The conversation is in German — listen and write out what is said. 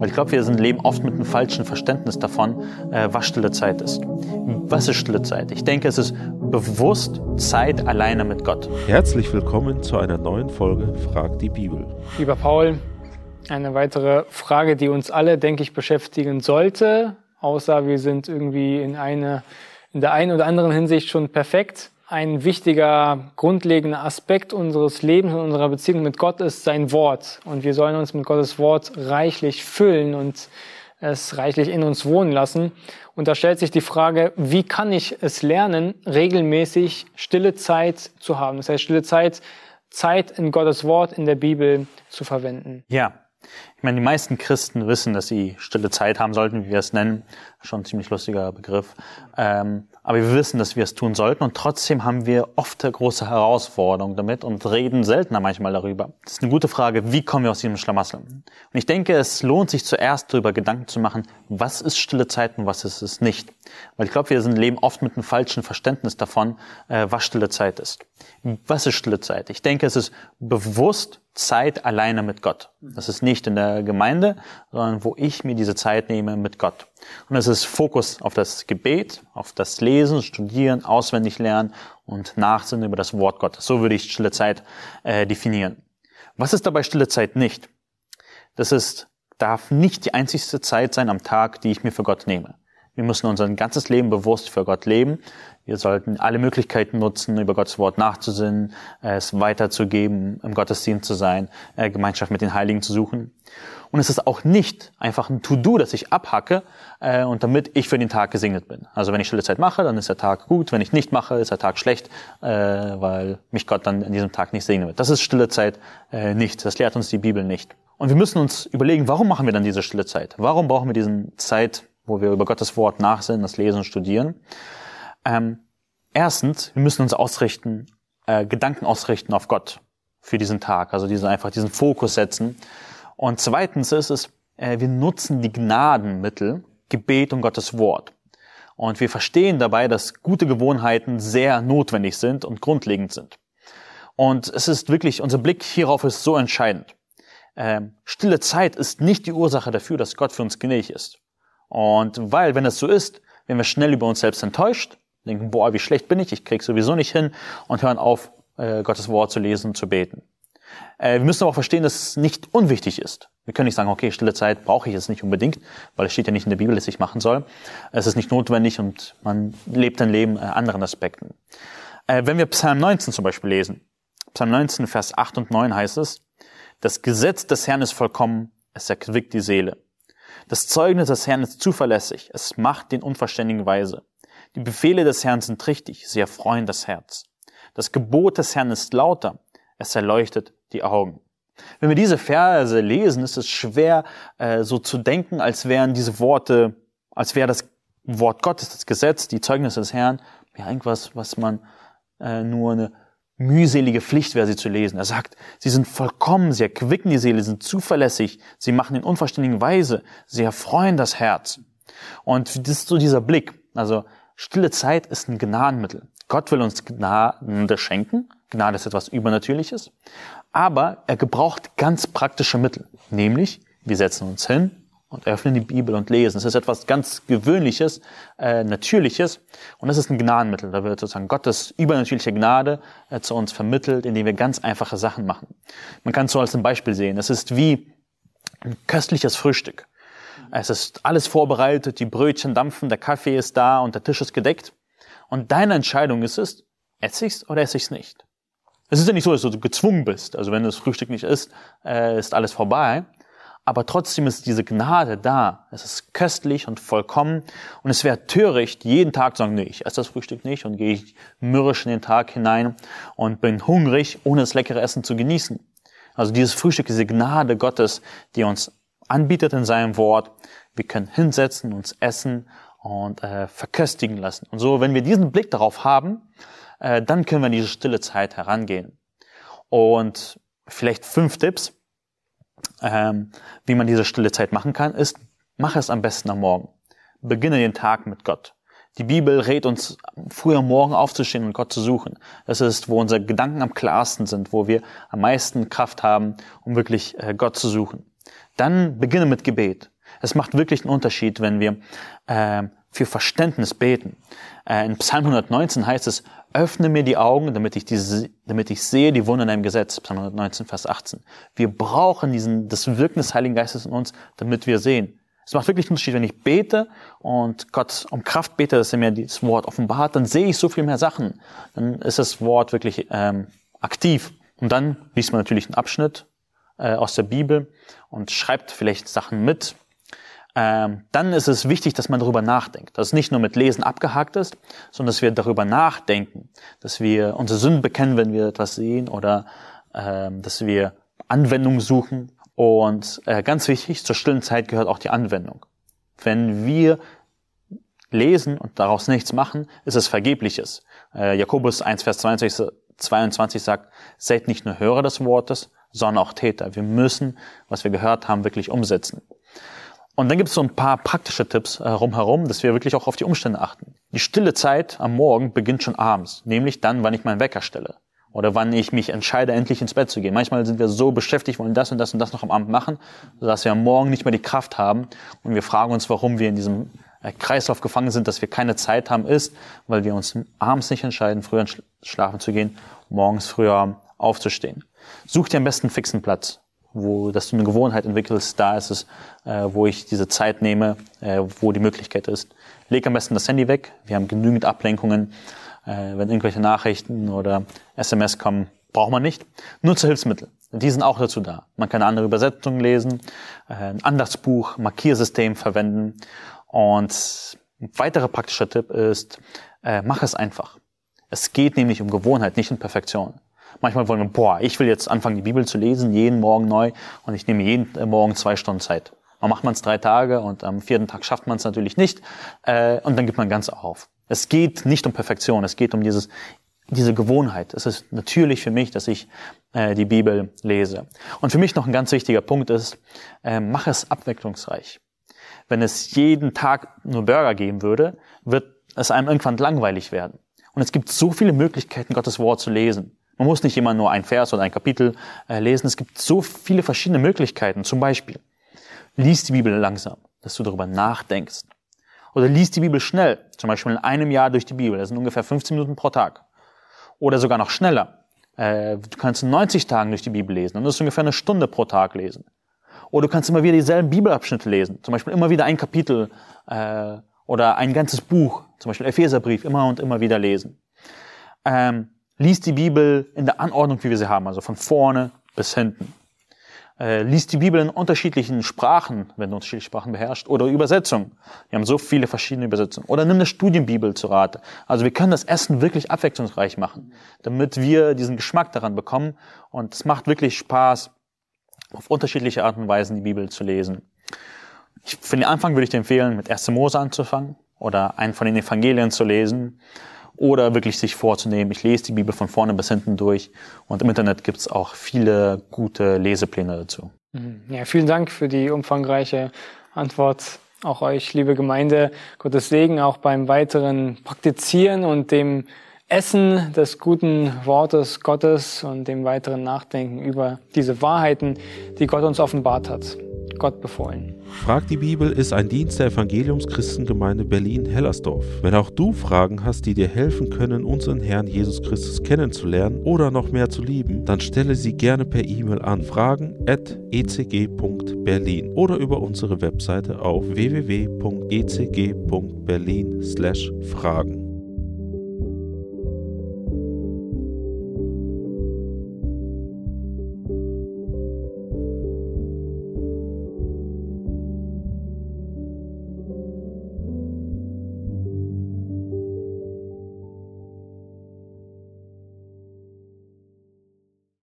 Weil ich glaube, wir sind, leben oft mit einem falschen Verständnis davon, äh, was stille Zeit ist. Was ist stille Zeit? Ich denke, es ist bewusst Zeit alleine mit Gott. Herzlich willkommen zu einer neuen Folge Frag die Bibel. Lieber Paul, eine weitere Frage, die uns alle, denke ich, beschäftigen sollte, außer wir sind irgendwie in, eine, in der einen oder anderen Hinsicht schon perfekt ein wichtiger, grundlegender Aspekt unseres Lebens und unserer Beziehung mit Gott ist sein Wort. Und wir sollen uns mit Gottes Wort reichlich füllen und es reichlich in uns wohnen lassen. Und da stellt sich die Frage, wie kann ich es lernen, regelmäßig stille Zeit zu haben? Das heißt, stille Zeit, Zeit in Gottes Wort, in der Bibel zu verwenden. Ja, ich meine, die meisten Christen wissen, dass sie stille Zeit haben sollten, wie wir es nennen. Schon ein ziemlich lustiger Begriff. Ähm, aber wir wissen, dass wir es tun sollten und trotzdem haben wir oft große Herausforderungen damit und reden seltener manchmal darüber. Das ist eine gute Frage, wie kommen wir aus diesem Schlamassel? Und ich denke, es lohnt sich zuerst darüber Gedanken zu machen, was ist stille Zeit und was ist es nicht. Weil ich glaube, wir sind, leben oft mit einem falschen Verständnis davon, äh, was stille Zeit ist. Was ist stille Zeit? Ich denke, es ist bewusst Zeit alleine mit Gott. Das ist nicht in der Gemeinde, sondern wo ich mir diese Zeit nehme mit Gott. Und es ist Fokus auf das Gebet, auf das Lesen, Studieren, auswendig lernen und Nachsinnen über das Wort Gottes. So würde ich stille Zeit äh, definieren. Was ist dabei stille Zeit nicht? Das ist, darf nicht die einzigste Zeit sein am Tag, die ich mir für Gott nehme. Wir müssen unser ganzes Leben bewusst für Gott leben. Wir sollten alle Möglichkeiten nutzen, über Gottes Wort nachzusinnen, es weiterzugeben, im Gottesdienst zu sein, äh, Gemeinschaft mit den Heiligen zu suchen. Und es ist auch nicht einfach ein To-Do, das ich abhacke äh, und damit ich für den Tag gesegnet bin. Also wenn ich stille Zeit mache, dann ist der Tag gut. Wenn ich nicht mache, ist der Tag schlecht, äh, weil mich Gott dann in diesem Tag nicht segnen wird. Das ist stille Zeit nicht. Das lehrt uns die Bibel nicht. Und wir müssen uns überlegen, warum machen wir dann diese stille Zeit? Warum brauchen wir diesen Zeit wo wir über Gottes Wort nachsinnen, das Lesen und Studieren. Ähm, erstens, wir müssen uns ausrichten, äh, Gedanken ausrichten auf Gott für diesen Tag, also diesen, einfach diesen Fokus setzen. Und zweitens ist es, äh, wir nutzen die Gnadenmittel, Gebet und Gottes Wort. Und wir verstehen dabei, dass gute Gewohnheiten sehr notwendig sind und grundlegend sind. Und es ist wirklich, unser Blick hierauf ist so entscheidend. Ähm, stille Zeit ist nicht die Ursache dafür, dass Gott für uns gnädig ist. Und weil, wenn es so ist, werden wir schnell über uns selbst enttäuscht, denken, boah, wie schlecht bin ich, ich krieg sowieso nicht hin und hören auf, äh, Gottes Wort zu lesen und zu beten. Äh, wir müssen aber auch verstehen, dass es nicht unwichtig ist. Wir können nicht sagen, okay, stille Zeit brauche ich jetzt nicht unbedingt, weil es steht ja nicht in der Bibel, dass ich machen soll. Es ist nicht notwendig und man lebt ein Leben äh, anderen Aspekten. Äh, wenn wir Psalm 19 zum Beispiel lesen, Psalm 19, Vers 8 und 9 heißt es, das Gesetz des Herrn ist vollkommen, es erquickt die Seele. Das Zeugnis des Herrn ist zuverlässig, es macht den Unverständigen weise. Die Befehle des Herrn sind richtig, sie erfreuen das Herz. Das Gebot des Herrn ist lauter, es erleuchtet die Augen. Wenn wir diese Verse lesen, ist es schwer, äh, so zu denken, als wären diese Worte, als wäre das Wort Gottes, das Gesetz, die Zeugnisse des Herrn, ja irgendwas, was man äh, nur eine mühselige Pflicht wäre, sie zu lesen. Er sagt, sie sind vollkommen, sie erquicken die Seele, sind zuverlässig, sie machen in unverständigen Weise, sie erfreuen das Herz. Und das ist so dieser Blick. Also stille Zeit ist ein Gnadenmittel. Gott will uns Gnade schenken. Gnade ist etwas Übernatürliches. Aber er gebraucht ganz praktische Mittel. Nämlich, wir setzen uns hin, und öffnen die Bibel und lesen. Es ist etwas ganz Gewöhnliches, äh, Natürliches und das ist ein Gnadenmittel. Da wird sozusagen Gottes übernatürliche Gnade äh, zu uns vermittelt, indem wir ganz einfache Sachen machen. Man kann es so als ein Beispiel sehen. Es ist wie ein köstliches Frühstück. Es ist alles vorbereitet, die Brötchen dampfen, der Kaffee ist da und der Tisch ist gedeckt. Und deine Entscheidung ist es, esse ich's oder esse ich's nicht. Es ist ja nicht so, dass du gezwungen bist. Also wenn du das Frühstück nicht isst, äh, ist alles vorbei aber trotzdem ist diese Gnade da. Es ist köstlich und vollkommen und es wäre töricht, jeden Tag zu sagen, nee, ich esse das Frühstück nicht und gehe mürrisch in den Tag hinein und bin hungrig, ohne das leckere Essen zu genießen. Also dieses Frühstück, diese Gnade Gottes, die uns anbietet in seinem Wort. Wir können hinsetzen, uns essen und äh, verköstigen lassen. Und so, wenn wir diesen Blick darauf haben, äh, dann können wir in diese stille Zeit herangehen. Und vielleicht fünf Tipps, ähm, wie man diese stille Zeit machen kann, ist, mach es am besten am Morgen. Beginne den Tag mit Gott. Die Bibel rät uns, früh am Morgen aufzustehen und Gott zu suchen. Das ist, wo unsere Gedanken am klarsten sind, wo wir am meisten Kraft haben, um wirklich äh, Gott zu suchen. Dann beginne mit Gebet. Es macht wirklich einen Unterschied, wenn wir äh, für Verständnis beten. Äh, in Psalm 119 heißt es, öffne mir die Augen, damit ich, diese, damit ich sehe die Wunder in deinem Gesetz. Psalm 119, Vers 18. Wir brauchen diesen, das Wirken des Heiligen Geistes in uns, damit wir sehen. Es macht wirklich einen Unterschied, wenn ich bete und Gott um Kraft bete, dass er mir das Wort offenbart, dann sehe ich so viel mehr Sachen. Dann ist das Wort wirklich ähm, aktiv. Und dann liest man natürlich einen Abschnitt äh, aus der Bibel und schreibt vielleicht Sachen mit, ähm, dann ist es wichtig, dass man darüber nachdenkt. Dass es nicht nur mit Lesen abgehakt ist, sondern dass wir darüber nachdenken, dass wir unsere Sünden bekennen, wenn wir etwas sehen oder ähm, dass wir Anwendung suchen. Und äh, ganz wichtig, zur stillen Zeit gehört auch die Anwendung. Wenn wir lesen und daraus nichts machen, ist es vergebliches. Äh, Jakobus 1, Vers 22, 22 sagt, seid nicht nur Hörer des Wortes, sondern auch Täter. Wir müssen, was wir gehört haben, wirklich umsetzen. Und dann gibt es so ein paar praktische Tipps äh, rumherum, dass wir wirklich auch auf die Umstände achten. Die stille Zeit am Morgen beginnt schon abends, nämlich dann, wann ich meinen Wecker stelle. Oder wann ich mich entscheide, endlich ins Bett zu gehen. Manchmal sind wir so beschäftigt, wollen das und das und das noch am Abend machen, dass wir am Morgen nicht mehr die Kraft haben. Und wir fragen uns, warum wir in diesem äh, Kreislauf gefangen sind, dass wir keine Zeit haben, ist, weil wir uns abends nicht entscheiden, früher schlafen zu gehen, morgens früher aufzustehen. Such dir am besten einen fixen Platz wo dass du eine Gewohnheit entwickelst, da ist es, äh, wo ich diese Zeit nehme, äh, wo die Möglichkeit ist. Leg am besten das Handy weg. Wir haben genügend Ablenkungen. Äh, wenn irgendwelche Nachrichten oder SMS kommen, braucht man nicht. Nutze Hilfsmittel. Die sind auch dazu da. Man kann andere Übersetzungen lesen, äh, ein Andachtsbuch, Markiersystem verwenden. Und ein weiterer praktischer Tipp ist, äh, mach es einfach. Es geht nämlich um Gewohnheit, nicht um Perfektion. Manchmal wollen wir, boah, ich will jetzt anfangen, die Bibel zu lesen, jeden Morgen neu und ich nehme jeden äh, Morgen zwei Stunden Zeit. Man macht man es drei Tage und am vierten Tag schafft man es natürlich nicht äh, und dann gibt man ganz auf. Es geht nicht um Perfektion, es geht um dieses, diese Gewohnheit. Es ist natürlich für mich, dass ich äh, die Bibel lese. Und für mich noch ein ganz wichtiger Punkt ist, äh, mach es abwechslungsreich. Wenn es jeden Tag nur Burger geben würde, wird es einem irgendwann langweilig werden. Und es gibt so viele Möglichkeiten, Gottes Wort zu lesen. Man muss nicht immer nur ein Vers oder ein Kapitel äh, lesen. Es gibt so viele verschiedene Möglichkeiten. Zum Beispiel, liest die Bibel langsam, dass du darüber nachdenkst. Oder liest die Bibel schnell, zum Beispiel in einem Jahr durch die Bibel. Das sind ungefähr 15 Minuten pro Tag. Oder sogar noch schneller. Äh, du kannst in 90 Tagen durch die Bibel lesen. Und das ist ungefähr eine Stunde pro Tag lesen. Oder du kannst immer wieder dieselben Bibelabschnitte lesen. Zum Beispiel immer wieder ein Kapitel äh, oder ein ganzes Buch, zum Beispiel Epheserbrief, immer und immer wieder lesen. Ähm, Lies die Bibel in der Anordnung, wie wir sie haben, also von vorne bis hinten. Äh, lies die Bibel in unterschiedlichen Sprachen, wenn du unterschiedliche Sprachen beherrschst, oder Übersetzungen. Wir haben so viele verschiedene Übersetzungen. Oder nimm eine Studienbibel zu Rate. Also wir können das Essen wirklich abwechslungsreich machen, damit wir diesen Geschmack daran bekommen. Und es macht wirklich Spaß, auf unterschiedliche Art und Weisen die Bibel zu lesen. Ich, für den Anfang würde ich dir empfehlen, mit 1. Mose anzufangen oder einen von den Evangelien zu lesen oder wirklich sich vorzunehmen, ich lese die Bibel von vorne bis hinten durch. Und im Internet gibt es auch viele gute Lesepläne dazu. Mhm. Ja, vielen Dank für die umfangreiche Antwort. Auch euch, liebe Gemeinde, Gottes Segen auch beim weiteren Praktizieren und dem Essen des guten Wortes Gottes und dem weiteren Nachdenken über diese Wahrheiten, die Gott uns offenbart hat. Gott befohlen. Frag die Bibel ist ein Dienst der Evangeliumschristengemeinde Berlin-Hellersdorf. Wenn auch du Fragen hast, die dir helfen können, unseren Herrn Jesus Christus kennenzulernen oder noch mehr zu lieben, dann stelle sie gerne per E-Mail an fragen.ecg.berlin oder über unsere Webseite auf www.ecg.berlin/fragen.